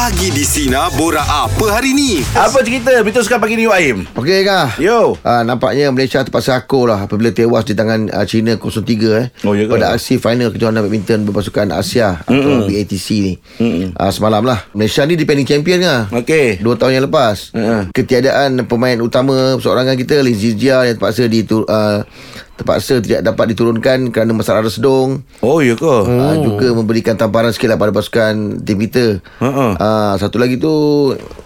Pagi di Sina Bora apa hari ni? Apa cerita Berteruskan pagi ni Waim Okey kah? Yo Ah, nampaknya Malaysia terpaksa akur lah apabila tewas di tangan uh, China 03 eh Oh, ya ke? pada aksi final kejohanan badminton berpasukan Asia atau BATC ni. Ah, semalam lah. Malaysia ni defending champion lah. Okey Dua tahun yang lepas Ha. Ketiadaan pemain utama Seorangan kita Lee Zizia Yang terpaksa ditur, uh, Terpaksa tidak dapat diturunkan Kerana masalah resdung. Oh ya ke? Oh. uh, Juga memberikan tamparan sikit lah Pada pasukan tim kita. Ha-ha. uh, Satu lagi tu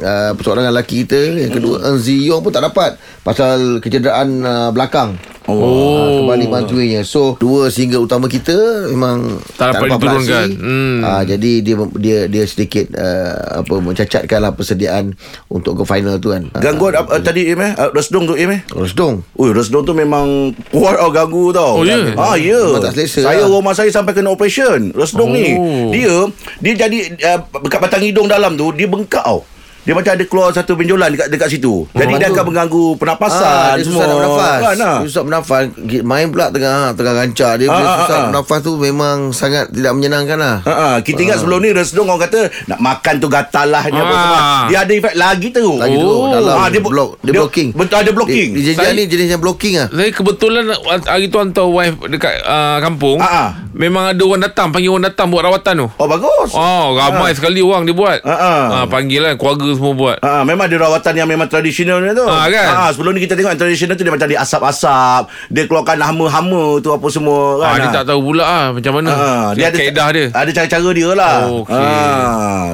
uh, Perseorangan lelaki kita. Yang kedua Eng Ziyong pun tak dapat Pasal kecederaan uh, belakang Oh. Uh, kembali bantuinya So Dua single utama kita Memang Tak dapat diturunkan. Hmm. Ah, Jadi dia dia dia sedikit uh, Apa Mencacatkan lah persediaan Untuk ke final tu kan Gangguan uh, tadi Im eh uh, Resdung tu Im eh Resdung Ui, resdung tu memang kuat tau ganggu tau. Oh, ya? Ah, ya. Tak selesa Saya lah. rumah saya sampai kena operation. Resdung Oh. ni. Dia dia jadi uh, dekat batang hidung dalam tu dia bengkak tau. Dia macam ada keluar satu benjolan dekat dekat situ. Jadi Oh. dia akan mengganggu pernafasan Ah, dia semua. susah nak bernafas Kan, ah? Dia susah bernafas Main pula tengah Tengah rancak Dia Ah, bila ah, susah ah. bernafas tu Memang sangat Tidak menyenangkan lah Ha ah, kita ingat sebelum ni resdung orang kata nak makan tu gatal lah dia apa Ah. semua. Dia ada efek lagi tu. Lagi tu Oh. Dalam Ah, dia, block, dia, blocking Betul ada blocking. Dia, dia jenis Saya- ni jenis yang blocking lah Saya kebetulan hari tu hantar wife dekat uh, kampung. Ah, ah. Memang ada orang datang, panggil orang datang buat rawatan tu. Oh bagus. Oh, ramai sekali orang dia buat. Ah, ah. Ah, panggil lah keluarga semua buat. Ha, memang ada rawatan yang memang tradisional ni tu. Ah, kan? Ha, sebelum ni kita tengok yang tradisional tu dia macam dia asap-asap, dia keluarkan hama-hama tu apa semua Ah, kan. dia tak tahu pula ah macam mana. Ha, dia ada kaedah dia. Ada cara-cara dia lah. Oh, okey. Ha,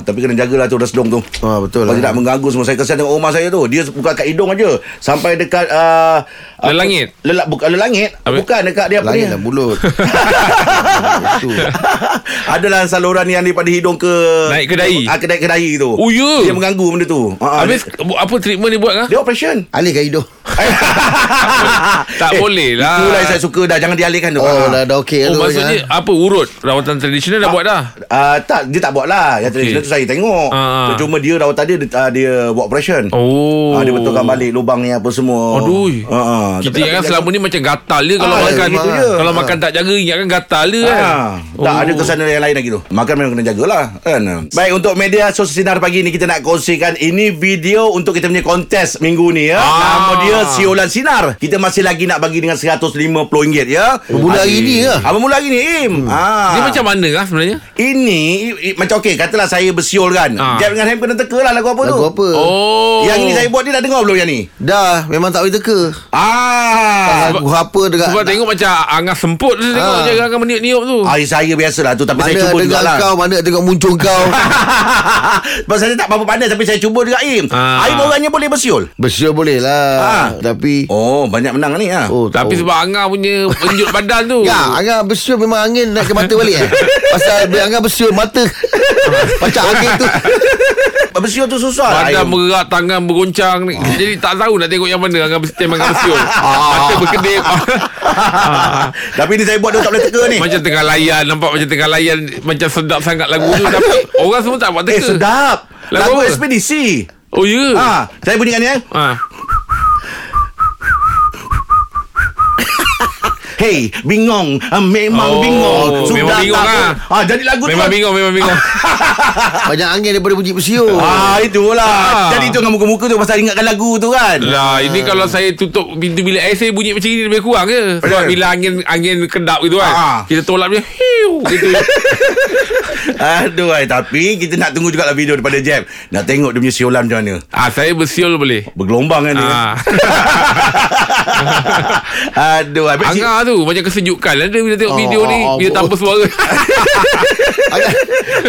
tapi kena jagalah tu resdung tu. Ah, betul Kalau lah. tidak mengganggu semua Saya kesian tengok rumah saya tu Dia buka kat hidung aja Sampai dekat uh, Lelangit? Lelak, bukan lelangit Habis? Bukan dekat dia apa Langit ni lah mulut Itu Adalah saluran yang daripada hidung ke Naik ke dahi? ah, Ke dahi, ke dahi tu Oh, ya? Dia mengganggu benda tu. Ha, Habis apa treatment dia buat kah? Dia operation. Alihkan hidung Tak boleh lah. Eh, Itulah yang saya suka dah Jangan dialihkan tu Oh Ah. dah, dah okey Oh, tu maksudnya kan. apa urut rawatan tradisional dah buat dah. Uh, tak, dia tak buat lah Yang tradisional tu saya tengok Ah, ah. Cuma dia rawatan dia Dia, dia buat operation Oh. Ah, dia betulkan balik lubang ni apa semua. Aduh. Ha, ha. Kita ingat tak- selama ni macam gatal dia kalau Ah, makan. gitu je. Kalau Ah. makan tak jaga ingatkan gatal dia kan. Tak ada kesan yang lain lagi tu. Makan memang kena jagalah kan. Baik untuk media sosial sinar pagi ni kita nak kongsikan ini video untuk kita punya kontes minggu ni ya. Ah. Nama dia Siolan Sinar. Kita masih lagi nak bagi dengan RM150 ya. Bermula hari ni ke Apa mula lagi ni Im? Ha. Dia macam mana lah sebenarnya? ini i, i, macam okey katalah saya bersiul kan. Ah. Jeb dengan Ham kena teka lah lagu apa tu. Lagu apa Oh. Yang ni saya buat ni dah dengar belum yang ni? Dah Memang tak boleh teka Ah. Lagu apa dekat Sebab tengok macam Angah semput tu Tengok Ah. je Angah meniup-niup tu Ah, saya biasalah tu tapi Mana saya cuba dengar jugalah. kau Mana tengok muncul kau Sebab saya tak apa-apa pandai Tapi saya cuba juga Im Ah. Aim orangnya boleh bersiul Bersiul boleh lah Ah. Tapi Oh banyak menang ni ha. Oh Tapi tahu. sebab Angah punya Penjut badan tu. Ya, Angah bersiul memang angin naik ke mata balik eh. Pasal bila Angah bersiul mata. Macam angin tu. Bersiul tu susah lah Badan bergerak Tangan bergoncang ni. Jadi tak tahu nak tengok yang mana Angah Time Angah bersiul. Mata berkedip. Tapi ni saya buat dia tak boleh teka ni. Macam tengah layan Nampak macam tengah layan Macam sedap sangat lagu tu. Tapi orang semua tak buat Eh teka sedap. Lagu Lagu ekspedisi Oh ya ha, Saya bunyikan ni eh. Ah. Hey Bingong ah, Memang Oh, bingong memang bingung tak- lah. ah, Jadi lagu tu Memang bingung Memang bingung Banyak angin daripada bunyi bersiul. Ah itulah Ah. Jadi tu dengan muka-muka tu Pasal ingatkan lagu tu kan Lah ini kalau saya tutup pintu bilik air saya bunyi macam ni lebih kurang ke. Sebab Betul. bila angin angin kedap gitu kan. Ah. Kita tolak dia hiu gitu. Aduh ay, Tapi kita nak tunggu juga lah video daripada Jeb Nak tengok dia punya siulan macam mana ah saya bersiul boleh. Bergelombang kan dia Ah. Aduh ay. Angah tu macam kesejukan lah dia bila tengok Oh, video ni oh, bila oh. tanpa suara. Angah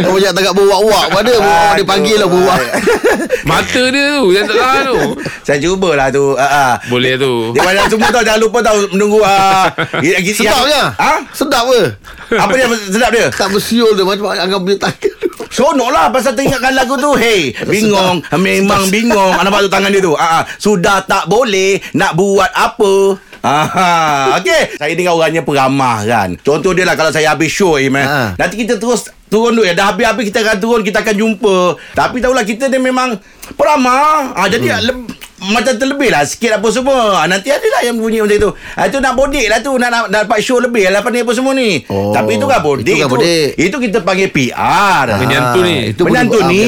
Kau banyak tengok berwak-wak pada berwak dia panggil lah berwak. Mata dia tu yang tak tahan tu. Saya cubalah tu uh, uh. Boleh tu. Dia banyak semua tau Jangan lupa tau Menunggu uh, Sedap ke? Ha? Sedap ke? Apa dia sedap dia? Tak bersiul dia macam Angah punya tangan. Seronok lah Pasal teringatkan lagu tu Hey Bingung Memang bingung Nampak tu tangan dia tu ah, ah. Sudah tak boleh Nak buat apa Aha, okay. Saya dengar orangnya peramah kan Contoh dia lah Kalau saya habis show eh, man. Ha. Nanti kita terus Turun dulu ya Dah habis-habis kita akan turun Kita akan jumpa Tapi tahulah kita ni memang Peramah ha, Jadi hmm. Macam terlebih lah sikit apa semua. Ah, Nanti ada lah yang bunyi macam tu. Ah, itu nak bodek lah tu. Nak, nak, nak dapat show lebih lah apa ni apa semua ni. Oh, Tapi itu kan bodek. itu kan bodek. Itu kita panggil PR. Ni. Itu buat- ah, ni. menyantun ni.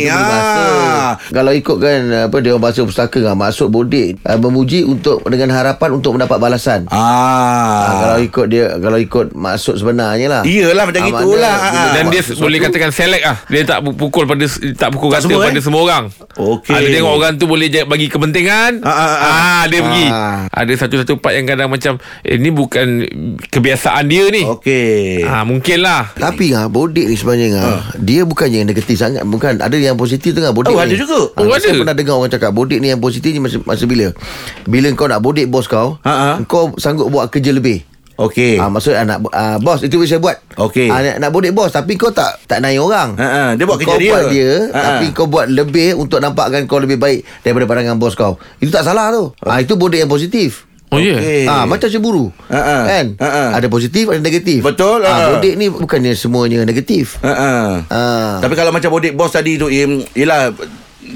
Itu Ah. masuk. Kalau ikut kan apa dia orang bahasa pustaka kan masuk bodek uh, memuji untuk dengan harapan untuk mendapat balasan. Ah. Ah. kalau ikut dia kalau ikut maksud sebenarnya lah. Iyalah macam Ah, itulah. Ah, bila Dan dia sesuatu- boleh katakan select ah. Dia tak pu- pukul pada tak pukul Tak rata semua, pada eh? semua orang. Okey. Ah, dia tengok orang tu boleh ja- bagi kepentingan. Ah, ah, ah. dia pergi. Ah. Ada satu-satu part yang kadang macam eh ni bukan kebiasaan dia ni. Okey. Ah mungkin lah. Tapi ah bodek ni sebenarnya ah dia bukannya yang negatif sangat bukan ada yang positif kan bodek Oh, ni. ada juga. Ah, Oh, saya ada. pernah dengar orang cakap bodek ni yang positif ni masa, masa bila bila kau nak bodek bos kau Ha, ha. kau sanggup buat kerja lebih Okey. Ah maksud anak ah, bos itu boleh saya buat. Okey. Ah, nak, nak bodek bos tapi kau tak tak naik orang. Ha, ha, dia buat kau kerja dia. buat dia Ha, ha. tapi kau buat lebih untuk nampakkan kau lebih baik daripada pandangan bos kau. Itu tak salah tu. Ah itu bodek yang positif. Oh ya. Okey. Ah macam cemburu. Ha, ha. Kan? Ha, ha. Ada positif ada negatif. Betul, ha. Ah bodek ni bukannya semuanya negatif. Ha ah. Ah. Tapi kalau macam bodek bos tadi tu Im, Yelah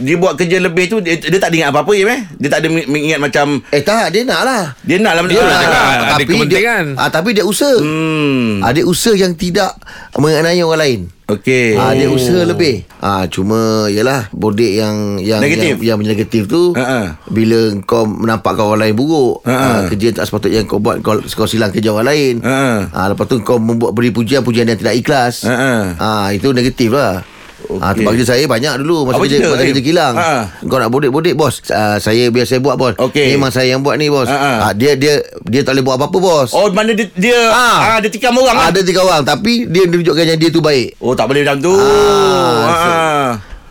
Dia buat kerja lebih tu Dia, dia tak ada ingat apa-apa Im eh Dia tak ada mengingat macam Eh tak dia nak lah. Dia nak lah Dia nak ada tapi dia, kepentingan. ah, tapi dia usaha. Hmm Ah, dia usaha yang tidak mengenai orang lain. Okey Ah, dia usaha lebih. Ah, cuma yalah bodek yang yang Negatif. yang, yang negatif tu ha. bila kau menampakkan orang lain buruk, Ha, ha. ah, kerja tak sepatutnya kau buat kau, kau silang kerja orang lain. Ha, ha. Ah, lepas tu kau membuat beri pujian pujian yang tidak ikhlas. Ha. Ah, itu negatif lah. Ah, Okey. tempat kerja saya banyak dulu masa Apa kerja masa kerja kilang. Ha. Kau nak bodek-bodek bos. Ah, saya biar saya buat bos. Okey. Memang saya yang buat ni bos. Ha, ha. Ah, dia dia dia tak boleh buat apa-apa bos. Oh mana dia Dia ah. Ah. dia tikam orang Ah, lah ada tiga orang tapi dia tunjukkan yang dia tu baik. Oh tak boleh macam tu Ah, ah, ah.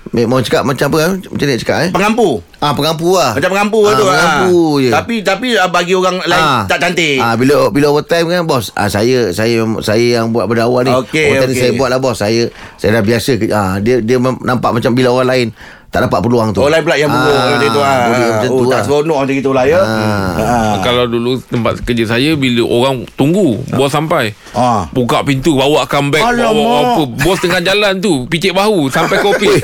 Memang cakap macam apa kan? Macam ni cakap eh? Pengampu Ah pengampu lah. Macam pengampu ah, tu Pengampu ah. je. Tapi Tapi ah, bagi orang lain Ah. Tak cantik Ah bila bila overtime kan bos. Ah saya saya saya yang buat benda awal ni. Okey, overtime ni okey. saya buat lah bos. Saya saya dah biasa ke, ah dia dia nampak macam bila orang lain tak dapat peluang tu. Orang lain pula yang buruk Macam tu ah. Boleh macam oh, tu Tak lah. seronok macam itu lah ya Ah. ah. Kalau dulu tempat kerja saya bila orang tunggu bos sampai. Ah. Buka pintu bawa comeback bawa apa bos tengah jalan tu picit bahu sampai kopi.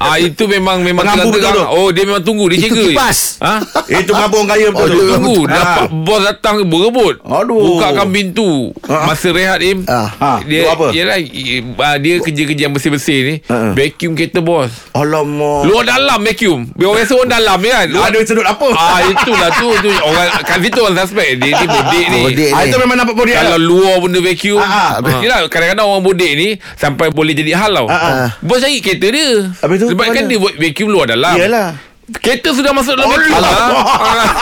ah itu memang memang betul tu? Oh dia memang tunggu dia Itu jaga. kipas. Ha? Itu orang kaya betul Oh, dia Tunggu Ah. Dapat bos datang berebut Aduh. Bukakan pintu Ah. Masa rehat Im Ah. Ah, Dia buat apa? Yelah i- ah, Dia kerja-kerja yang bersih-bersih ni Ah. Vacuum kereta bos Alamak Luar dalam vacuum Biar orang dalam kan Ada sedut apa Ah itulah tu, tu orang kat situ orang suspect dia ni bodek ni. Bodek Ah, ni. Itu memang nampak bodek Kalau luar benda vacuum Ah, ah. ah, Yelah kadang-kadang orang bodek ni Sampai boleh jadi hal tau. Bos cari kereta dia Habis tu, Sebab kan mana? dia buat vacuum luar dalam Yelah Kereta sudah masuk dalam vacuum Allah. ah.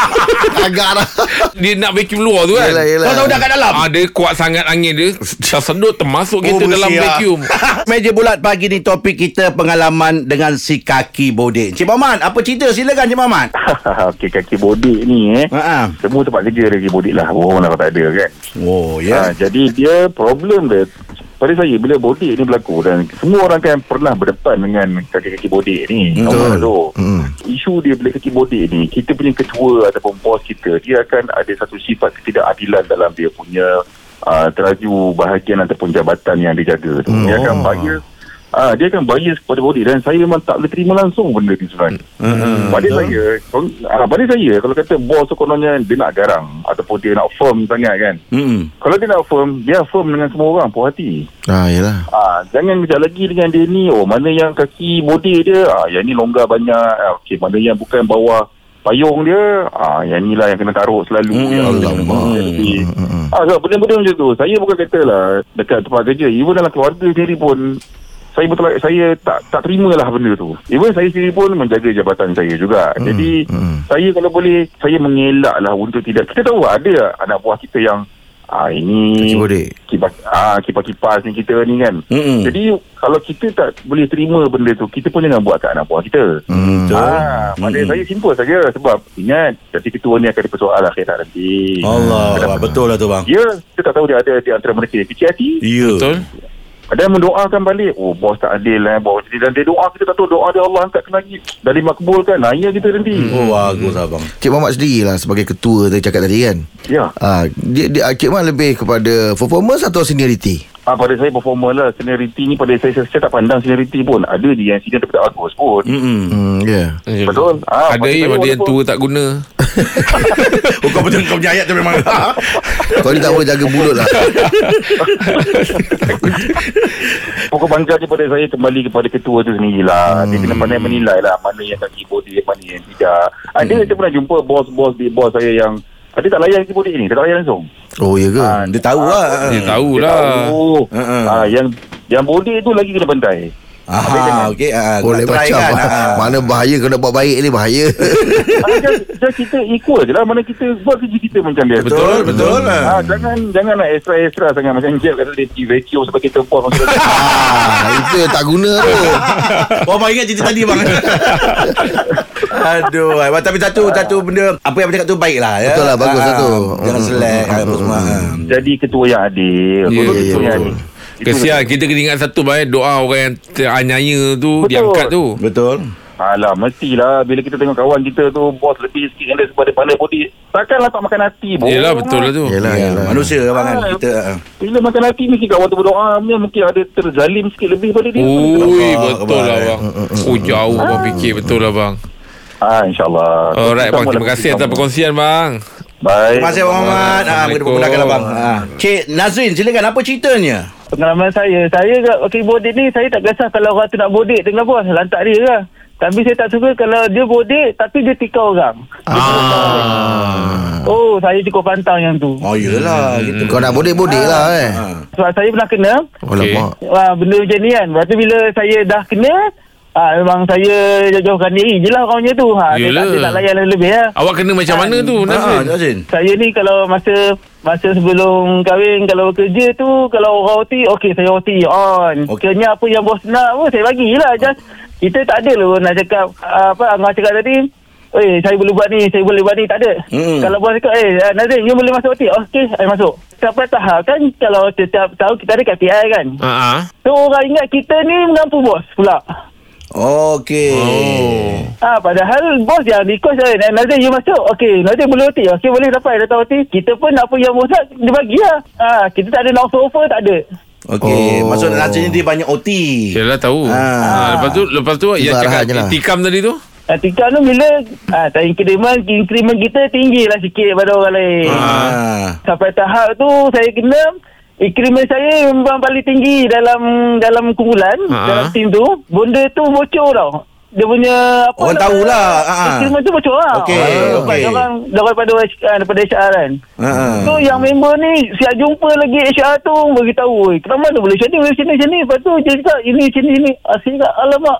Agak dah. Dia nak vacuum luar tu kan Yelah, yelah. Kau tahu dah kat dalam Ah, dia kuat sangat angin dia Tersedut termasuk kereta Oh, dalam ah. vacuum Meja bulat pagi ni topik kita pengalaman dengan si kaki bodek. Cik Mamat, apa cerita? Silakan Cik Mamat. Okey kaki bodek ni eh. Ha Semua tempat kerja ada kaki bodek lah. Orang lah tak ada kan. Oh, Ha, ya. jadi dia problem dia pada saya bila bodek ni berlaku dan semua orang kan pernah berdepan dengan kaki-kaki bodek ni. Betul. Tu. Hmm. Isu dia bila kaki bodek ni, kita punya ketua ataupun bos kita, dia akan ada satu sifat ketidakadilan dalam dia punya uh, teraju bahagian ataupun jabatan yang dia jaga tu. Dia akan bias Ah, dia akan bias kepada bodek dan saya memang tak boleh terima langsung benda ni sebenarnya. Hmm, Pada saya, kon- ah, pada saya kalau kata bos tu kononnya dia nak garang ataupun dia nak firm sangat kan. Hmm. Kalau dia nak firm, dia firm dengan semua orang puas hati. Ah yalah. Ah, jangan kejap lagi dengan dia ni, oh mana yang kaki bodek dia, ah, yang ni longgar banyak, ah, okey mana yang bukan bawah payung dia, ah, yang ni lah yang kena taruh selalu. Hmm, kena jadi. Hmm, Ah, sebab benda-benda macam tu, saya bukan katalah dekat tempat kerja, even dalam keluarga sendiri pun, saya betul saya tak tak terima lah benda tu. Even saya sendiri pun menjaga jabatan saya juga. Hmm, Jadi hmm. saya kalau boleh saya mengelak lah untuk tidak. Kita tahu ada anak buah kita yang ah ini kipas ah kipas-kipas ni kita ni kan. Mm-mm. Jadi kalau kita tak boleh terima benda tu, kita pun jangan buat kat anak buah kita. Hmm. Betul. Ah, pada Mm-mm. saya simple saja sebab ingat jadi ketua ni akan dipersoal akhirat nanti. Allah, Kenapa? betul lah tu bang. Ya, kita tak tahu dia ada di antara mereka yang kecil hati. Ya. Betul Ada yang mendoakan balik. Oh bos tak adil eh. Bos jadi dan dia doa kita tak tahu doa dia Allah angkat ke langit. Dan dimakbulkan. Nah ya kita nanti. Oh, bagus abang. Cik Mamat sendiri lah sebagai ketua tadi cakap tadi kan. ya. Ah, dia, dia Cik Mat lebih kepada performance atau seniority? Ah, pada saya performer lah Seniority ni pada saya, saya, saya tak pandang seniority pun Ada je yang senior daripada bagus pun Mm-mm. Hmm, ya. Eh, Betul. Ah, Ada pada saya ada yang tua tak guna. Oh, kau betul kau punya ayat tu memang. Kau ni tak boleh jaga mulut lah. Pokok bangga daripada saya kembali kepada ketua tu sendirilah. Hmm. Dia kena pandai menilai lah mana yang kaki body, mana yang tidak. Ada hmm. saya pernah jumpa bos-bos di bos saya yang dia tak layan kaki body ni, dia tak layan langsung. Oh, ya ke? Ah, Dia tahu lah. Dia Dia tahulah. tahu. Ah, yang yang body tu lagi kena bantai. Aha, okey. Ah, Boleh try macam kan. Ah. Mana bahaya Kau nak buat baik ni bahaya ah, just kita equal je lah mana kita buat kerja kita macam biasa. Betul, betul lah. Ah, jangan jangan nak extra-extra sangat macam Jeb kata dia vacuum sebab kita tu. ah, Itu tak guna tu Oh, bang ingat cerita tadi bang. Aduh, abang, tapi satu satu benda apa yang bercakap tu baik lah ya. Betul lah, bagus Ah, lah. Jangan Mm, selek mm, apa semua. mm, ah. Jadi ketua yang adil. Ya, Betul, ya, ketua yang betul. adil. Kesian kita kena ingat satu baik doa orang yang teranyaya tu Betul. diangkat tu. Betul. Alah, mestilah bila kita tengok kawan kita tu bos lebih sikit dengan dia sebab dia pandai body. Takkanlah tak makan hati pun. Yelah betul lah tu. Yelah, Ya, yelah. manusia abang kan Ah, kita. ah. Bila makan hati mesti kawan tu berdoa mungkin ada terzalim sikit lebih pada dia. Ui, betul lah bang. Oh jauh bang fikir betul lah bang. Ah insyaAllah. Alright bang, terima kasih atas perkongsian bang. Baik. Terima kasih Abang Muhammad. Ah, kita Assalamualaikum. pergunakan abang. Ah. Cik Nazrin, silakan apa ceritanya? Pengalaman saya Saya kat okay, bodek ni Saya tak kisah Kalau orang tu nak bodek Dengan bos Lantak dia lah Tapi saya tak suka Kalau dia bodek Tapi dia tikau orang ah. Oh saya cukup pantang yang tu Oh, iyalah gitu. Kau nak bodek-bodek lah eh Ah. Sebab saya pernah kena Alamak Wah, benda macam ni kan Lepas tu bila saya dah kena ah, Memang saya jauhkan diri je lah orang macam tu ha, Dia Yelah. tak, dia tak layan lebih lah Awak kena macam mana tu Nazrin? Nazrin. saya ni kalau masa masa sebelum kahwin kalau kerja tu kalau orang OT okey saya OT on. Okay. Kena apa yang bos nak pun saya bagilah just kita tak ada lah nak cakap apa Angah cakap tadi Eh, saya boleh buat ni, saya boleh buat ni, tak ada. Hmm. Kalau bos cakap, eh, Nazrin, you boleh masuk OT. Okey, saya masuk. Sampai tahap kan, kalau setiap tahun kita ada KPI kan. Ha ah. So, orang ingat kita ni mengampu bos pula. Okey. Oh. Ah, padahal bos yang request eh, Nazir you masuk. Okey, Nazir boleh OT. Okey, boleh dapat datang OT. Kita pun apa yang bos dia bagi lah. Ah, kita tak ada nak offer-offer, tak ada. Okey, Oh. maksud Nazrin ni dia banyak OT. Yalah tahu. Ah. Ha. lepas tu lepas tu yang cakap lah. tikam tadi tu? Ah, tingkat tu bila ah, tak increment, increment kita tinggi lah sikit pada orang lain. Ah. Sampai tahap tu saya kena increment saya memang paling tinggi dalam dalam kumpulan, Ha. dalam tim tu. Benda tu bocor tau. Dia punya apa Orang nama- tahulah, ha. Increment tu bocor lah. Okey, Ah, okey. Orang daripada ah, daripada HR kan. Ah. So yang member ni Siap jumpa lagi HR tu Beritahu "Oi, Kenapa mana boleh macam ni Boleh macam ni macam ni Lepas tu dia cakap Ini macam ni ni Asyik cakap Alamak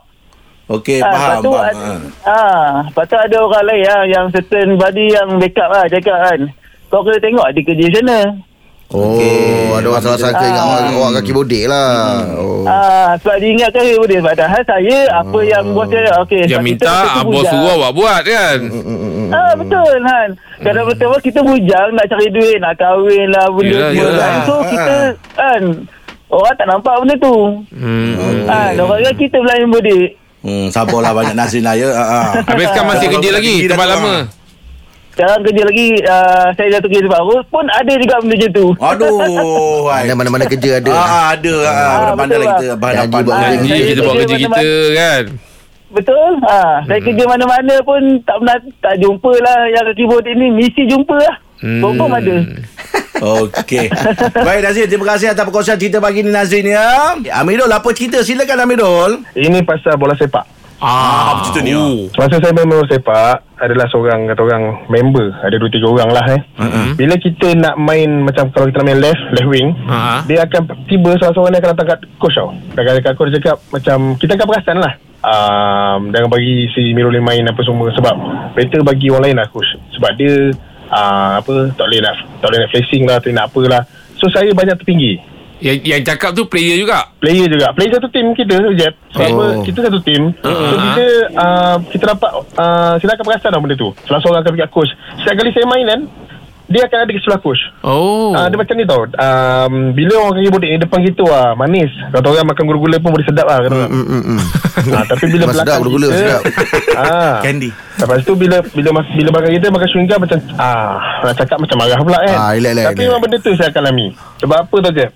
Okey, Ah, faham. Lepas tu faham. ad- Ah. ah, Lepas tu ada orang lain lah Yang certain body Yang backup lah Cakap kan Kau kena tengok Dia kerja mana Oh Okey. Ada orang salah sangka Ingat awak, awak kaki bodek lah oh. ah, Sebab dia ingatkan dia boleh Padahal saya Apa yang bos dia Okay Yang sebab minta kita- kita ah, bujang. suruh awak buat kan? Ah betul kan. Kadang betul kita bujang nak cari duit, nak kahwin lah benda Yelah, semua yelah. kan. So Ah, kita ah. kan orang tak nampak benda tu. Hmm. Ah, orang kan kita pula yang bodik. Hmm, sabarlah banyak Nazrin lah ya. Ah, ah. Habis sekarang masih kerja lagi tempat lama. Ah. Sekarang kerja lagi uh, saya dah kerja baru pun ada juga benda macam tu. Aduh. mana-mana kerja ada Ah, ah, ada. Ah, Ah, pandai lah betul kita lah. berhadapan. Janji buat Ah, kerja. Kita buat kerja kita mana-mana. kan. Betul? Ha, saya kerja mana-mana pun tak pernah tak jumpa lah yang kaki bodik ni mesti jumpa lah. Hmm. Confirm ada. Okey. Baik Nazrin, terima kasih atas perkongsian cerita pagi ni Nazrin ya. Amirul, apa cerita? Silakan Amirul. Ini pasal bola sepak. Ah, apa cerita ni? Oh. Semasa saya main bola sepak adalah seorang kata orang member, ada dua tiga orang lah eh. Uh-huh. Bila kita nak main macam kalau kita main left, left wing, Ha. dia akan tiba seorang-seorang ni akan datang kat coach tau. Dan kat coach dia cakap macam kita akan perasan lah. Um, jangan bagi si Mirul ni main apa semua sebab better bagi orang lain lah coach. Sebab dia uh, apa tak boleh nak tak boleh nak flashing lah, tak boleh nak apalah. So saya banyak tertinggi. Yang yang cakap tu player juga. player juga player satu tim kita Jeb sebab Oh. kita satu tim so kita uh, kita dapat uh, kita akan perasan lah benda tu salah seorang akan pergi coach setiap kali saya main kan dia akan ada di sebelah coach Oh. Ah, dia macam ni tau um, Bila orang kaki bodek ni Depan kita lah Manis Kata orang makan gula-gula pun Boleh sedap lah kata orang. Mm, mm, mm. Ah, Tapi bila Memang sedap belakang gula-gula, kita sedap. ah, Candy. Lepas tu bila Bila mas, bila belakang kita Makan chewing gum macam ah, Nak cakap macam marah pula kan Ah, relax, relax, Tapi relax. memang benda tu saya akan alami Sebab apa tau je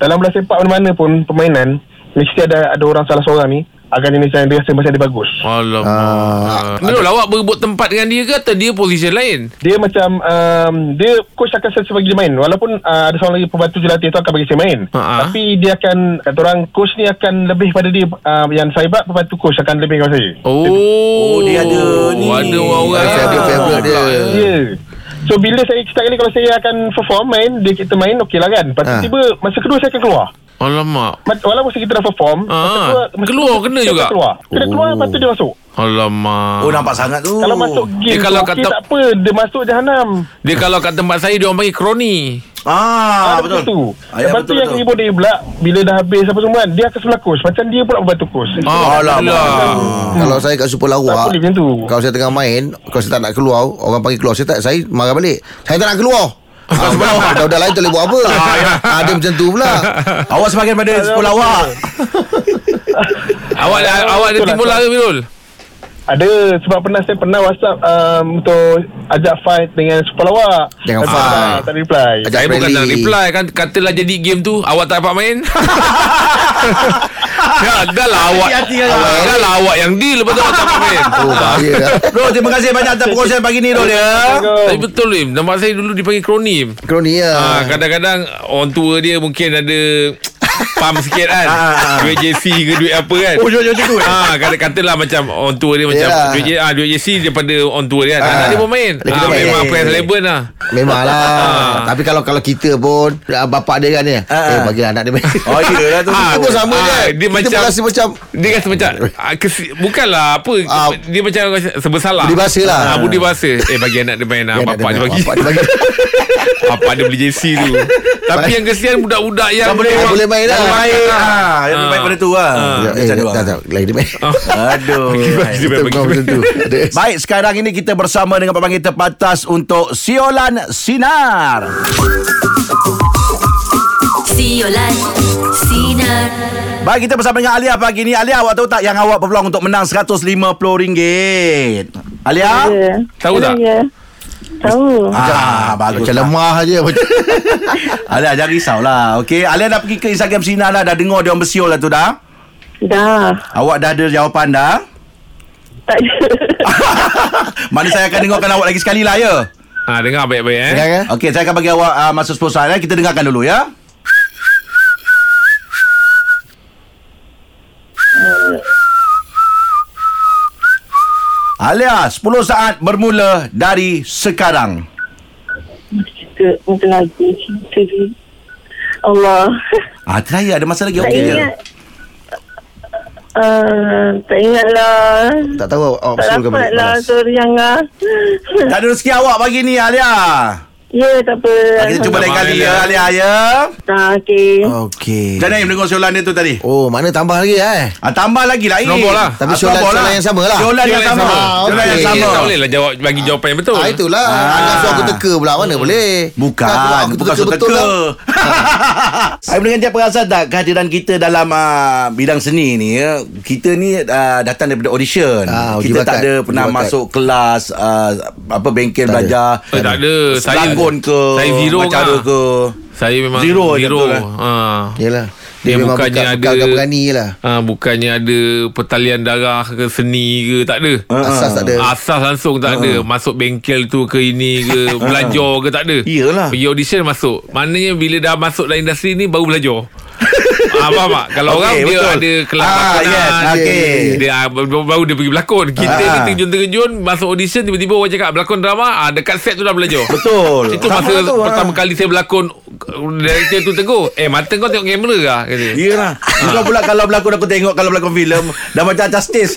dalam bola sepak mana-mana pun permainan mesti ada ada orang salah seorang ni akan jenis yang dia rasa macam dia bagus. Alamak. Ah, Uh, Mirul, awak berebut tempat dengan dia ke atau dia position lain? Dia macam um, dia coach akan selalu bagi dia main walaupun uh, ada seorang lagi pembantu jurulatih tu akan bagi saya main. Ha-ha. Tapi dia akan kata orang coach ni akan lebih pada dia uh, yang saya buat pembantu coach akan lebih kepada saya. Oh, Oh, dia ada ni. Ada orang-orang. Dia ada favourite dia. Ya. Yeah. So bila saya setiap kali kalau saya akan perform main dia kita main okey lah kan. Lepas Ha. tiba masa kedua saya akan keluar. Alamak. Ma- Walaupun kita dah perform masa kedua, masa keluar kedua, kena juga? Keluar Kena keluar Lepas tu dia masuk Alamak. Oh nampak sangat tu. Kalau masuk game Dia tu kalau okey kata- tak apa Dia masuk jahanam Dia kalau kat tempat saya dia orang panggil kroni. Ah, Ah, betul. tu. Ah, ya, Lepas tu betul, yang betul. ibu dia pula Bila dah habis apa semua kan, Dia akan sebelah coach Macam dia pula membantu coach Ah, alah. Kalau saya kat Super Tak Lawak boleh macam tu Kalau saya tengah main Kalau saya tak nak keluar Orang panggil keluar Saya tak Saya marah balik Saya tak nak keluar Ah, Dah-dah lain tak boleh buat apa ah, Dia macam tu pula Awak sebagian pada sekolah awak. Awak ada awak ada Betul timbul lah ke Mirul? Ada Sebab pernah saya pernah whatsapp um, Untuk Ajak fight dengan super lawak. Jangan Tapi fight. tak- Tak reply. Ajak Saya bukan nak reply kan? Katalah jadi game tu Awak tak dapat main. Ya, Dah lah awak kan. awak- Dah lah awak yang deal Lepas tu awak tak dapat main. Oh bahaya lah Bro, terima kasih banyak atas perkongsian pagi ni, Rol ya. Tapi betul Lim Nampak saya dulu dipanggil kronim. Kroni Ha, lah kadang-kadang orang tua dia mungkin ada pam sikit kan. Ah, ah. duit JC ke duit apa kan. Oh, jual-jual macam tu, eh? Ha, kata katalah macam orang tua dia macam duit J, ah duit JC daripada orang tua dia kan. Ah. Anak dia pun main. Ha, main. memang price label lah. Memang lah Ah. Tapi kalau kalau kita pun ah, Bapak dia kan ni Eh Ah. bagi anak dia main Oh, iyalah tu. Ah, Kita pun sama ah, kan dia Kita macam- pun rasa macam Dia rasa macam ah, kesi, Bukanlah apa Ah. Dia macam rasa Sebersalah Budi bahasa lah. ah, Budi bahasa Eh bagi anak dia main lah Bapak dia bagi Bapak dia bagi Bapak dia beli JC tu Tapi yang kesian Budak-budak yang Tak boleh Ah, boleh main lah Yang main. Ah, yang Ah. baik pada tu lah. Eh, Macam tu tak, tak, dia Aduh. Kita bukan bagi macam tu Ada. Baik, sekarang ini kita bersama dengan pemanggil terpantas untuk Siolan Sinar. Siyolan Sinar Baik, kita bersama dengan Alia pagi ni. Alia, awak tahu tak yang awak berpeluang untuk menang RM150? Alia? Ya. Tahu tak? Ya. Tahu. Ah, bagus. Macam lemah je Alia, jangan risaulah. Okey, Alia dah pergi ke Instagram Sinar dah. Dah dengar dia orang bersiul lah tu dah. Dah. Awak dah ada jawapan dah? Tak ada. Mana saya akan dengarkan awak lagi sekali lah ya. Ha, dengar baik-baik eh. Dengar kan Okey, saya akan bagi awak uh, masa 10 saat ya. Kita dengarkan dulu ya. Alia, 10 saat bermula dari sekarang. Cerita mungkin lagi. Cerita ni. Allah. Ah, try ada masa lagi okey je. ingat. Uh, tak ingat lah. Tak tahu awak Tak ke dapat lah. Sorry Angah. Tak ada rezeki awak pagi ni Alia. Ya, tak apa. Ah, kita cuba lain kali ya Alia ya. Ah, okay. Okey Macam mana dengar soalan dia tu tadi? Oh mana tambah lagi eh Ah, tambah lagi lah. Nombor lah. Tapi Ah, soalan- nombor soalan yang sama lah. Soalan yang sama. Soalan yang Okey. sama. Tak boleh lah jawab bagi jawapan yang betul. Ah itulah Ah. Anda suruh aku teka pula Mana boleh Bukan, Kan, aku bukan suruh betul teka. lah. Saya dengan dia perasan tak kehadiran kita dalam uh, bidang seni ni ya. Kita ni uh, datang daripada audition. Ah, kita tak ada pernah masuk kelas apa bengkel belajar. Eh, tak ada. Saya- Lakon ke saya zero Acara kah? ke Saya memang Zero zero. lah. Ha. Yelah Dia Dia memang bukannya bukan, ada bukan berani je lah Ha, bukannya ada pertalian darah ke seni ke tak ada. Ah, Asas tak ada Asas langsung tak ada Masuk bengkel tu ke ini ke Belajar ke tak ada Iyalah. Pergi audition masuk Maknanya bila dah masuk dalam industri ni Baru belajar ah, Faham tak? Kalau Okey, orang dia betul. ada kelas Ah, yes, okey. Dia ah, baru dia pergi berlakon Kita Ah. ni terjun-terjun Masuk audition Tiba-tiba orang cakap Berlakon drama ah, Dekat set tu dah belajar Betul. Itu Sama masa tu, ah. pertama kali saya berlakon Director tu tegur Eh mata kau tengok kamera lah kata. Iyalah. Bukan pula kalau berlakon aku tengok kalau berlakon filem dah macam atas stage.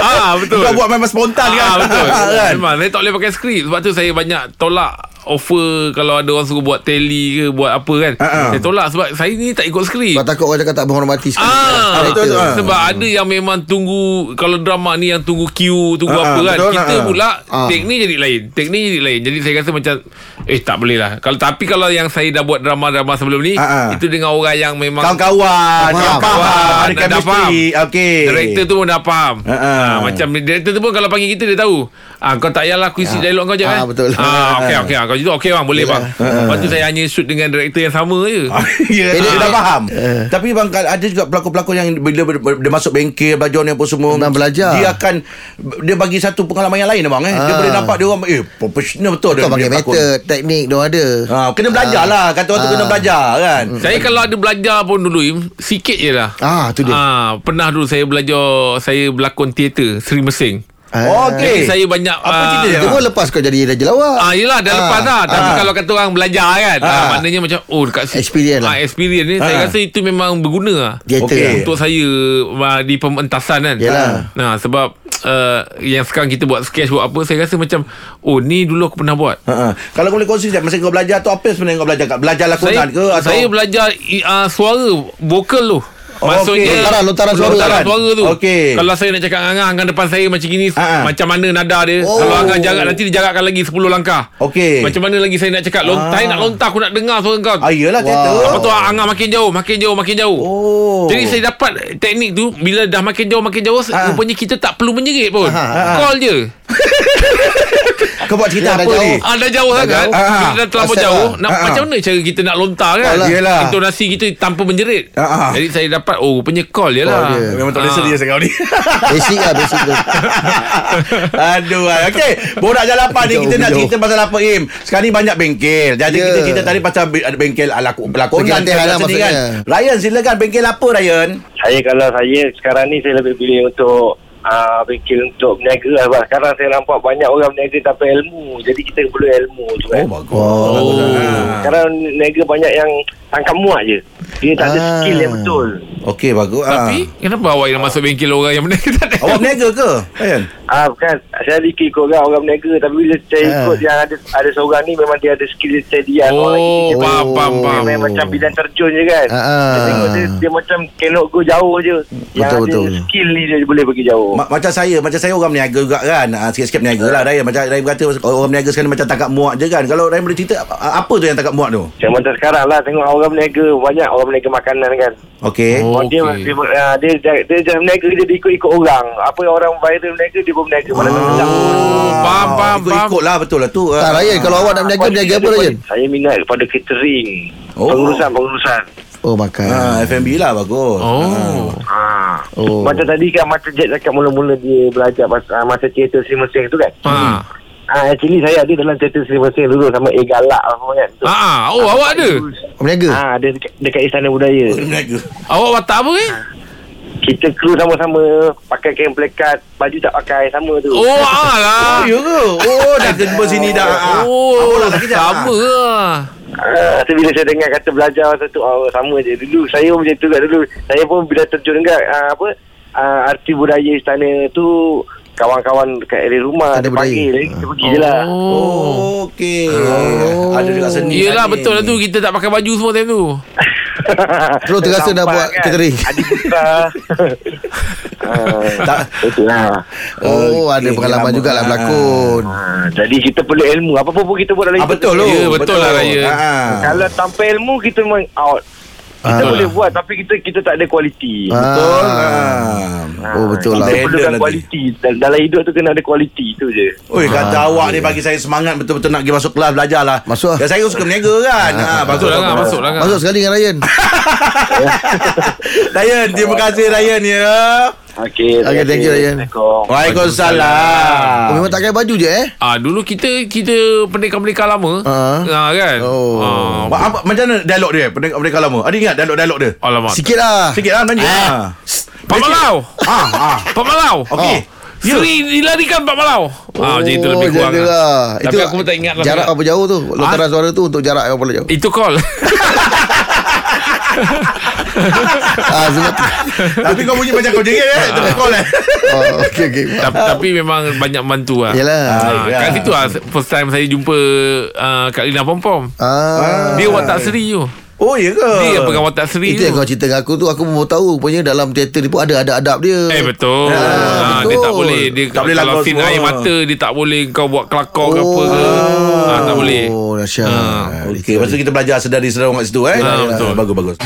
Ah betul. Bukan buat memang spontan kan. Ah, betul. kan? Memang saya tak boleh pakai skrip Sebab tu saya banyak tolak offer kalau ada orang suruh buat tele ke buat apa kan. Ah, ah. Saya tolak sebab saya ni tak ikut skrip. Kau takut orang cakap tak menghormati sekali Ah, betul, betul. ah. Sebab ada yang memang tunggu kalau drama ni yang tunggu queue, tunggu Ah, apa ah, kan. betul, Kita ah. pula Ah. take ni jadi lain. Take ni jadi lain. Jadi saya rasa macam eh tak boleh lah. Kalau tapi kalau yang saya dah buat drama-drama sebelum ni, Ah, ah. itu dengan orang yang memang Kawan-kawan, Faham. faham, Faham, ada dah- chemistry. Okey. Director tu pun dah faham Ha, ha. ha, Macam director tu pun Kalau panggil kita dia tahu ah, Kau tak payahlah Aku isi Ah. dialog kau je Ah, kan betul. ah, Okay okay Kau Kalau gitu okey bang Boleh bang Lepas tu saya hanya shoot Dengan director yang sama je Ya, Eh, dia dia- dah faham. Eh. Tapi bang ada juga pelakon-pelakon yang bila dia masuk bengkel belajar ni apa semua. Memang belajar. Dia akan dia bagi satu pengalaman yang lain bang eh. Dia Ah. boleh nampak dia orang eh profesional betul Kau dia pakai method Teknik dia ada Ha, kena belajar lah Kata orang tu Ah. kena belajar kan Saya kalau ada belajar pun dulu Sikit je lah Ah tu dia Ah, pernah dulu saya belajar saya berlakon teater Seri Mesing. Ah. Okey. Jadi saya banyak Apa ah, cerita dia? Itu pun lepas kau jadi Raja Lawak Ah, yelah dah Ah. lepas dah Tapi Ah. kalau kata orang belajar kan Ah. ah. Maknanya macam Oh dekat si- Experience lah. ah, Experience ni Saya Ah. rasa itu memang berguna lah Theater Okey. lah. Untuk saya ah, Di pementasan kan Yelah. Nah sebab uh, Yang sekarang kita buat sketch Buat apa Saya rasa macam Oh ni dulu aku pernah buat Ha, ha. Kalau boleh kongsi sekejap Masa kau belajar tu Apa sebenarnya kau belajar kat? Belajar saya, lakonan ke atau saya belajar uh, Suara Vokal tu Oh, Maksudnya Lontaran, lontaran suara. Lontaran suara tu Okey. Kalau saya nak cakap Angah Angah depan saya macam gini Ah, ah. Macam mana nada dia Oh. Kalau Angah jarak Nanti dia jarakkan lagi 10 langkah Okey. Macam mana lagi saya nak cakap Ah. Lontar Saya nak lontar Aku nak dengar suara kau Ah, yelah teater Lepas tu Angah makin jauh Makin jauh Makin jauh Oh Jadi saya dapat teknik tu Bila dah makin jauh Makin jauh Ah. Rupanya kita tak perlu menjerit pun ah. Call je Kau buat cerita Ya, dah apa jauh. ni Ah, dah jauh sangat jauh. Ah, Bila dah terlampau Asal jauh lah. nak, Ah, Macam ah. mana cara kita nak lontar kan Alah. Yelah. Intonasi kita tanpa menjerit Ah, ah. Jadi saya dapat Oh rupanya call je lah dia. Memang tak boleh Ah. serius kau ni Basic lah Basic tu Aduh ah. Okey Borak jalapan ni Jauh, Kita nak cerita pasal apa Im Sekarang ni banyak bengkel Jadi Ya. kita cerita tadi Pasal bengkel ala Pelakonan Bengkel latihan lah seni kan maksudnya. Ryan silakan Bengkel apa Ryan Saya kalau saya sekarang ni saya lebih pilih untuk uh, bengkel untuk berniaga lah sebab sekarang saya nampak banyak orang berniaga tanpa ilmu. Jadi kita perlu ilmu tu kan. Oh. Bagus, ah. Sekarang niaga banyak yang tangkap muat je. Dia tak ada Ah. skill yang betul. Okey bagus ah. Tapi Kenapa awak yang masuk bengkel orang yang berniaga tak ada Awak berniaga ke Ah bukan saya ada ikut orang orang berniaga tapi bila saya Ah. ikut yang ada ada seorang ni memang dia ada skill sedian orang lagi Oh dia faham faham Dia faham main macam bidang terjun je kan. Ah, ah. Saya tengok dia, dia macam cannot go jauh je. Yang Betul, ada betul. skill ni dia boleh pergi jauh. Ma- macam saya Macam saya orang berniaga juga kan ah, Sikit-sikit berniaga lah Ryan Macam Ryan berkata Orang berniaga sekarang Macam tangkap muat je kan Kalau Ryan boleh cerita Apa, tu yang tangkap muat tu Macam macam sekarang lah Tengok orang berniaga Banyak orang berniaga makanan kan. Okey. Oh. oh, dia, okey. dia, dia, dia, dia, dia, dia berniaga Dia ikut-ikut orang. Apa yang orang viral berniaga Dia pun berniaga. Mana tak sedap Oh faham faham faham. Ikut-ikut lah Betul lah tu Tak Ryan Kalau awak nak berniaga Berniaga apa Ryan Saya minat kepada catering. Oh. Pengurusan-pengurusan. Oh makan. Ah, F&B lah bagus. Oh. Ha. Oh. Macam tadi kan Macam Jet cakap Mula-mula dia belajar Masa, masa teater Sri Mesing tu kan. Ha. Ah, actually saya ada dalam Sri Mesing dulu sama A Galak apa kan. Tu. Ah, ah. Oh awak ada Berniaga Ah, ada dekat, dekat Istana Budaya. Berniaga Awak watak apa eh Kita kru sama-sama pakai kain plekat, baju tak pakai sama tu. Oh ah lah Oh ya ke Oh dah jumpa sini dah ah. Oh Apa lah sekejap, Sama lah Ah, bila saya dengar kata belajar masa tu oh, sama je dulu saya pun macam tu kan dulu saya pun bila terjun dekat ah, apa ah, arti budaya istana tu kawan-kawan dekat area rumah Ada ada budaya. panggil eh, kita pergi je lah Oh okey Oh. Ada juga seni Yelah tadi. betul lah tu Kita tak pakai baju semua time tu Terus terasa Sampai buat catering. Adik putra ah, Tak- Betul lah Oh ada Okey, pengalaman lama. jugalah berlakon ah, Jadi kita perlu ilmu Apa-apa pun kita buat dalam Ah hidup betul tu. lu Ya, betul lah, Raya. Ah. Kalau tanpa ilmu kita memang out Kita Ah. boleh buat Tapi kita kita tak ada kualiti Betul Ah. ah. Oh betul lah Kita perlukan lagi. kualiti Dal- Dalam hidup tu kena ada kualiti Tu je Oi kata awak ni bagi saya semangat betul-betul nak pergi masuk kelas belajar lah. Masuk lah. Ya saya suka berniaga kan. Ha Masuk lah kan Masuk lah Masuk sekali dengan Ryan Ryan, terima kasih Ryan ya. Okay, Okay, thank you, Ryan. Assalamualaikum. Waalaikumsalam. Oh memang tak pakai baju je eh Ah dulu kita kita pendekar-pendekar lama. Ah. Ah kan. Oh. Ah, Apa, apa, macam mana dialog dia? Pendek mereka lama. Ada ingat dialog-dialog dia? alamak. Sikit lah Sikit lah nanya. Ha. Pak Malau. Ah, ah. Pak Malau. Okey. Ya. Seri dilarikan Pak Malau. Ah macam itu lebih kurang. lah. lah. Tapi aku pun tak ingat lah Jarak apa jauh tu Lontaran suara tu Untuk jarak yang berapa jauh Itu call. ah, sebab tu Tapi kau bunyi macam kau jerit eh. Tapi call eh. oh, Okay okay tapi, tapi memang banyak bantu lah. Yelah Ah, ya. kat situ lah First time saya jumpa uh, Kak Lina Pom Pom ah. Dia watak seri tu Oh ya ke? Dia yang pegang watak seri Itu tu yang kau cerita dengan aku tu Aku pun baru tahu Rupanya dalam teater ni pun Ada adab-adab dia Eh betul. Ah, Ah, betul. Dia tak boleh dia Tak boleh kalau lakon scene air mata dia tak boleh kau buat kelakar ke apa ke. Ah, tak boleh. Oh dahsyat Ah, Okey, lepas tu kita belajar sedari-sedari kat situ eh. Ah, betul. Bagus bagus.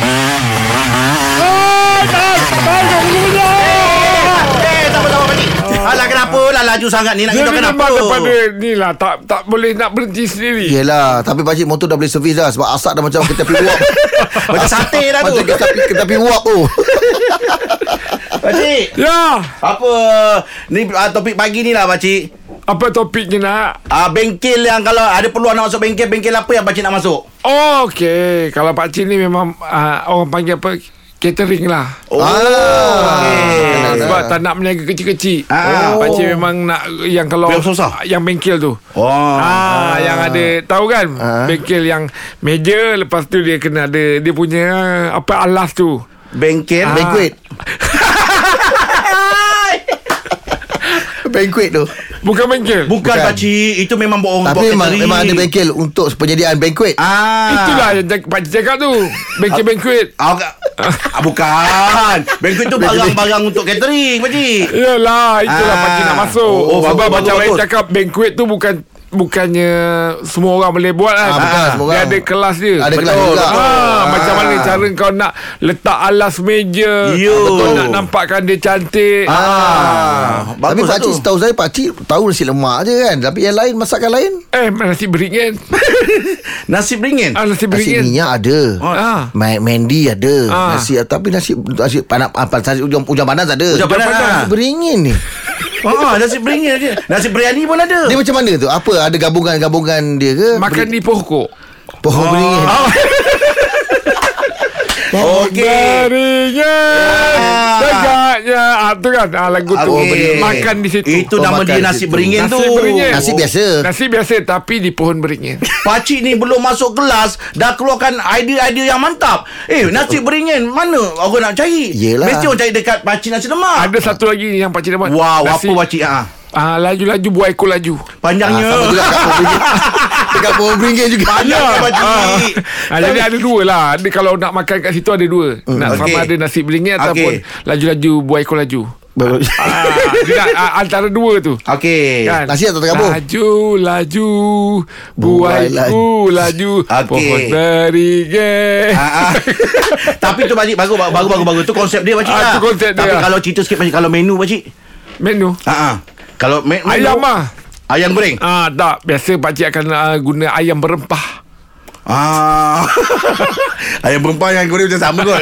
Eh, Alah kenapa? Lala laju sangat ni Nak hidupkan ni apa memang daripada ni lah tak tak boleh nak berhenti sendiri. Yelah Tapi pakcik motor dah boleh servis dah Sebab asap dah macam kita pergi uap Macam sate dah tu Macam kita, kita pergi uap tu Pakcik Ya. Apa Ni uh, topik pagi ni lah pakcik Apa topiknya nak? Ah bengkel yang kalau ada peluang nak masuk bengkel bengkel apa yang pakcik nak masuk? Oh, okey. Kalau Pak Cik ni memang uh, orang panggil apa? Catering lah. Oh, Ah, okey. sebab tak nak meniaga kecil-kecil. Ah. Oh. Pak Cik memang nak yang kalau Yang susah? yang bengkel tu. Oh. Ah, yang ada tahu kan? Ah. Bengkel yang meja lepas tu dia kena ada dia punya apa alas tu. Bengkel Ah. Banquet Banquet tu Bukan bengkel. Bukan, Bukan. pakcik Itu memang bohong Tapi memang, memang ada bengkel Untuk penyediaan banquet Ah. Itulah yang cak- Pak Cik cakap tu. Bengkel-bengkel. Ah, bukan. ah, bukan. Bengkel tu barang-barang untuk catering, pakcik. Yalah Itulah Ah. Pak Cik nak masuk Oh, Sebab bagus, macam bagus, saya bagus. cakap Banquet tu bukan Bukannya Semua orang boleh buat kan Ah, bukan, semua Dia orang. ada kelas dia Ada kelas Betul, juga betul. Ah, Ah. Macam mana cara kau nak Letak alas meja Yo. Betul nak nampakkan dia cantik Ah, Tapi bagus pakcik tu. setahu saya Pakcik tahu nasi lemak je kan Tapi yang lain Masakan lain Eh nasi beringin Nasi beringin. ah, Nasi Nasi beringin minyak ada ah. Ma- Mandy ada Ah. Nasi Tapi nasi Nasi panas apa nasi ujung, ujung panas ada Ujang panas, ah. Nasi beringin ni Ah, nasi beringin je. Nasi biryani pun ada. Dia macam mana tu? Apa? Ada gabungan-gabungan dia ke? Makan di pokok. Pohon beringin Okey. Beringin Ah. Tegaknya. Ah, Tu kan ah, lagu tu. Okey. Makan di situ. Itu Oh, nama makan dia di nasi situ. beringin tu. Nasi beringin. Nasi biasa. Nasi biasa Tapi di pohon beringin. Pakcik ni belum masuk kelas Dah keluarkan idea-idea yang mantap. Eh nasi beringin Mana orang nak cari? Yelah. Mesti orang cari dekat pakcik nasi lemak. Ada satu lagi Yang pakcik dapat. Wow Nasi- apa pakcik? Ah? Ah, laju-laju buah ekor laju. Panjangnya. Ah, sama juga Dekat pohon beringin juga pakcik Ah, jadi ada dua lah. Dia kalau nak makan kat situ ada dua. nak okey. sama ada nasi beringin ataupun laju-laju buah ekor laju. Bagus. Ah, ah, antara dua tu. Okey Kan? Nasi atau kampung? Laju, laju, Buai ku, laju, Okey. pohon beringin. Ah, ah. Tapi tu pakcik bagus bagus bagus bagus tu konsep dia pakcik Ah, lah. tu konsep dia. Tapi kalau cerita sikit pakcik kalau menu pakcik. Menu. Ha ah. Kalau me- menu Ayam ah. Ayam goreng. Ah, tak. Biasa pakcik akan uh, guna ayam berempah. Ah. ayam berempah yang goreng macam sama kot.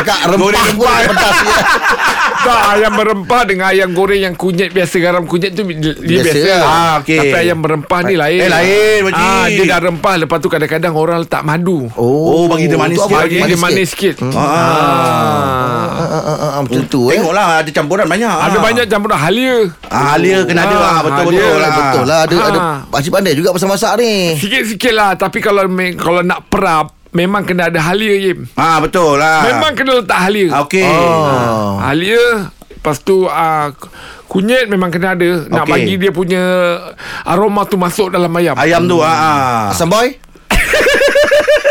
Cakap rempah Goreng rempah. Tak ayam berempah dengan ayam goreng yang kunyit biasa garam kunyit tu dia biasa. Biasa lah. Ah, okey. Tapi ayam berempah ni lain. Eh, lain, pakcik. Ah, dia dah rempah lepas tu kadang-kadang orang letak madu. Oh, bagi dia manis sikit. Bagi dia manis sikit. Ah. Ah. Ah, ah, ah, ah, Macam tu eh Tengoklah ada campuran banyak. Ada banyak campuran halia. Ah, halia kena ada Ah, lah. Betul betul halia. lah. Betul lah ada, ada Ah. Pakcik pandai juga pasal masak ni Sikit-sikit lah Tapi kalau kalau nak perap Memang kena ada halia Yim Ah betul lah. Memang kena letak halia Ah, Okey. Oh. Halia Lepas tu uh, Kunyit memang kena ada Nak Okey. bagi dia punya Aroma tu masuk dalam ayam Ayam tu ah. ah. Asam boy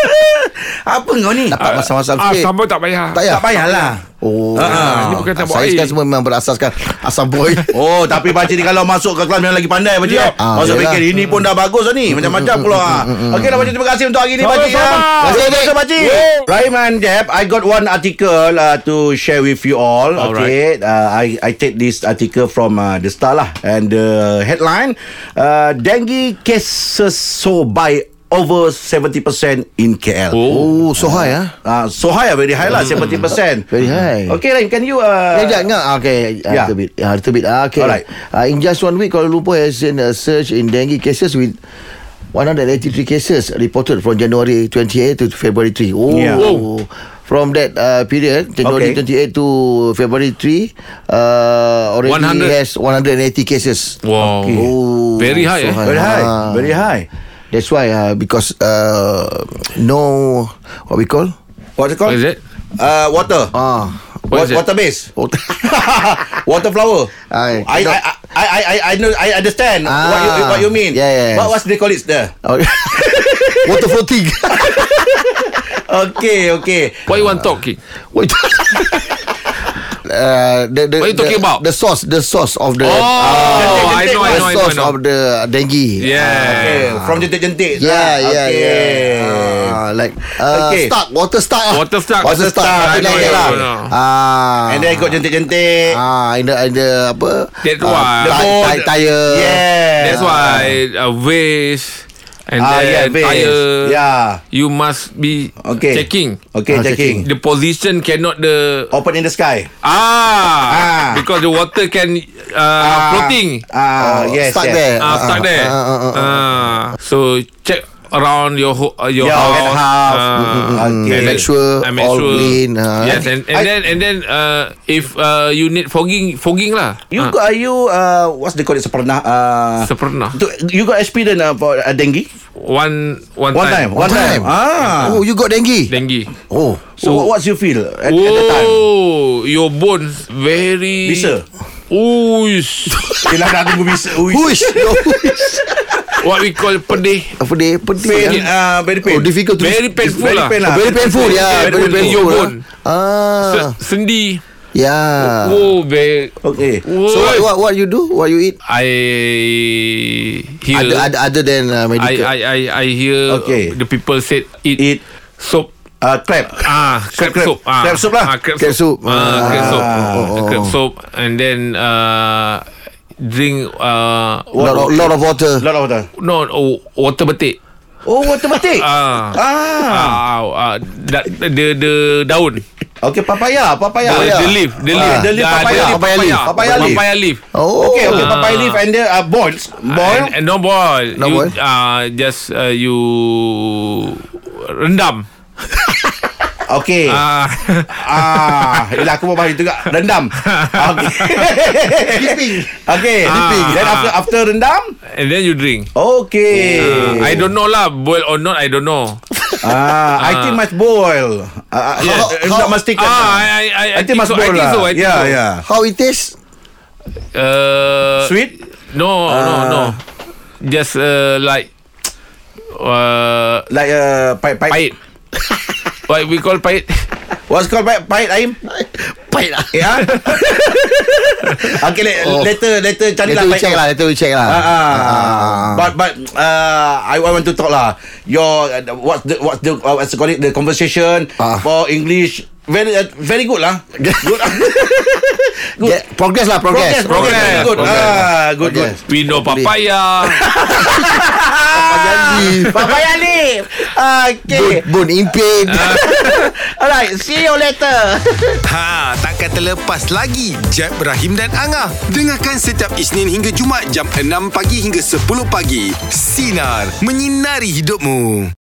Apa kau ni? Dapat masam-masam Ah, sikit. sambal tak payah. Tak payah? Tak payahlah. Oh. Ah, ini bukan tak Saya sekarang semua memang berasaskan Asam boy. Oh tapi pakcik ni kalau masuk ke kelas memang lagi pandai pakcik Ya. eh. Ah, Masuk yelah. fikir ini pun dah bagus ni. Macam-macam pula. ah. Okey dah pakcik terima kasih untuk hari ni pakcik ya. Terima kasih pakcik. Rahman Jeb I got one article uh, to share with you all. Okay. uh, I I take this article from uh, the Star lah. And the headline uh, Dengue cases so by over 70% in KL Oh so high ah Uh, so high very high lah 70% Very high Okay Rahim can you uh, Ya, jangan. Okay, a Yeah. little bit. A little bit. Ah, Okay. Alright. Uh, in just one week, Kuala Lumpur has seen a surge in dengue cases with 183 cases reported from January 28 to February 3. Oh. Yeah. From that uh, period, January Okay. 28 to February 3, uh, already 100. has 180 cases. Wow Oh, Very high, eh? Very high Ah. Very high That's why uh, because uh, no what we call What's it called? What is it? Uh, water ah What is it? Water base oh, Water flower. I, I, I, I, I, I know, I understand Ah. what you, what you mean. Yes. What was they call it there? water floating. Okay, okay. What you want talking? Wait. Uh, the, the, What you talking the, about? The sauce, the sauce of the Oh, uh, I know, I the know, I know, sauce I know. of the dengue. Yeah. Okay, from jentik-jentik. Yeah, lah. yeah, okay. yeah. Uh, like uh, Okay. Stark, water lah. Water Stark. Water Water. Stark, Something I like know, that I lah. know, I know. Ah. And then got jentik-jentik. Ah, in the, in the apa? That's ah, why. ti- The tire. Yeah. That's why uh, waste and Ah, yeah, then base. tire. Yeah. You must be Okay. checking. Okay, Ah, checking. The position cannot the Open in the sky. ah, Ah. because the water can uh, floating. Ah, Oh, yes. stuck yes. there. Ah, stuck there. ah, ah, ah, ah. Ah, so check around your ho- uh, your Your house. house. Ah, Okay. and Make sure I make all sure. clean. ah. Yes, and, and I- then and then uh, if uh, you need fogging, fogging lah. You Ah, got, are you uh, what's they call it sepernah uh, Sepernah. You got experience uh, for uh, dengue? one one, One time, one time. Ah. Oh, you got dengue? dengue. Oh. So what, what's you feel at, at the time? Oh, your bones very Bisa? Uish. Yelah nak tunggu bisa. Ui. Huish. What we call pedih. Apa dia? Pedih. Pain, ah. uh, very pain. Oh, difficult to Very painful Very lah. pain lah. Very painful, yeah. Very painful. Your painful. bone. Ah. Se- sendi. Yeah. Oh, very. Okay. So what, what what you do? What you eat? I hear. Other, other, other than uh, I, medical. I I I hear Okay. the people said eat, Eat soup. uh, crab. Ah, crab, crab- soup. Ah, crab soup lah. Ah, crab, Crab soup. soup. Ah, crab Ah. soup. Oh, oh, Crab soup, and then uh, drink uh, lot, of, lot of water. Lot of water. no oh, water betik. Oh, water batik. Ah. Ah. Ah, ah, da, the the daun. Okay, papaya, papaya. The, the leaf, the leaf, Ah, the leaf, Ah, papaya. Papaya leaf. Papaya leaf. papaya leaf. Oh. Okay, okay, Ah. papaya leaf and the uh, boiled. Boil. And, and no boil. No you, boil? Uh, just uh, you rendam. Okay. Ah, Ah, yelah aku bahas juga rendam. Okay. okay. Dipping. Then after after rendam, and then you drink. okay. Uh, I don't know lah, boil or not, I don't know. Ah, I think must boil. Ah, Yeah. yeah. How- Not must take. Ah, I, I, I, I think must so, boil I think lah. so. I think yeah, so. yeah. How it tastes? Uh, Sweet. No, no, Ah. no. Just uh, like uh, Like uh, pahit, pahit. What we call pahit? What's called pahit, pahit Aim? Pahit lah. Yeah. okay, let, Oh. later, later cari Later lah. we pahit check lah. Later we check lah. Ah, ah. But but uh, I want to talk lah. Your uh, what's the what's the uh, what's the call it the conversation Ah. for English very uh, very good lah. good. good. Get, progress lah, progress. Progress, progress, Progress, good. progress. Ah, good, good. Progress. We know papaya. Papaya leaf. Okay. Bun impin. Alright, see you later. Ha, takkan terlepas lagi Jeb, Ibrahim dan Angah. Dengarkan setiap Isnin hingga Jumaat jam 6 pagi hingga 10 pagi. Sinar, menyinari hidupmu.